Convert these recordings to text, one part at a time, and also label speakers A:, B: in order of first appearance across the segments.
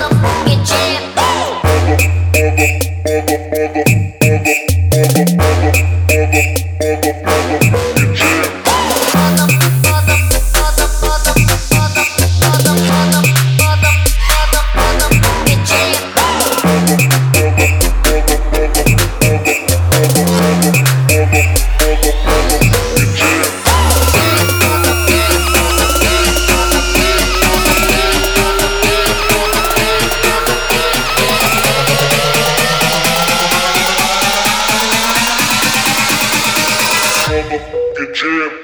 A: Pega, pega, pega, pega, motherfucking jam.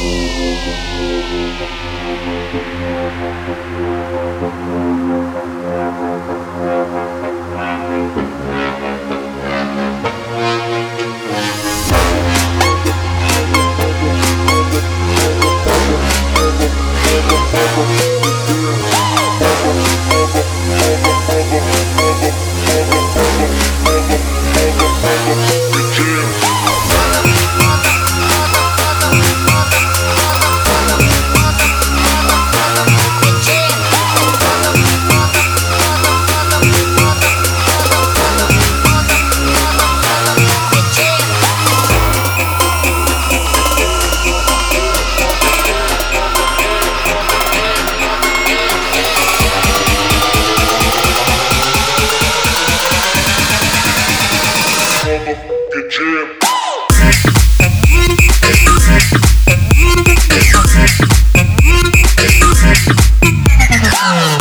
A: Thank you. Oh.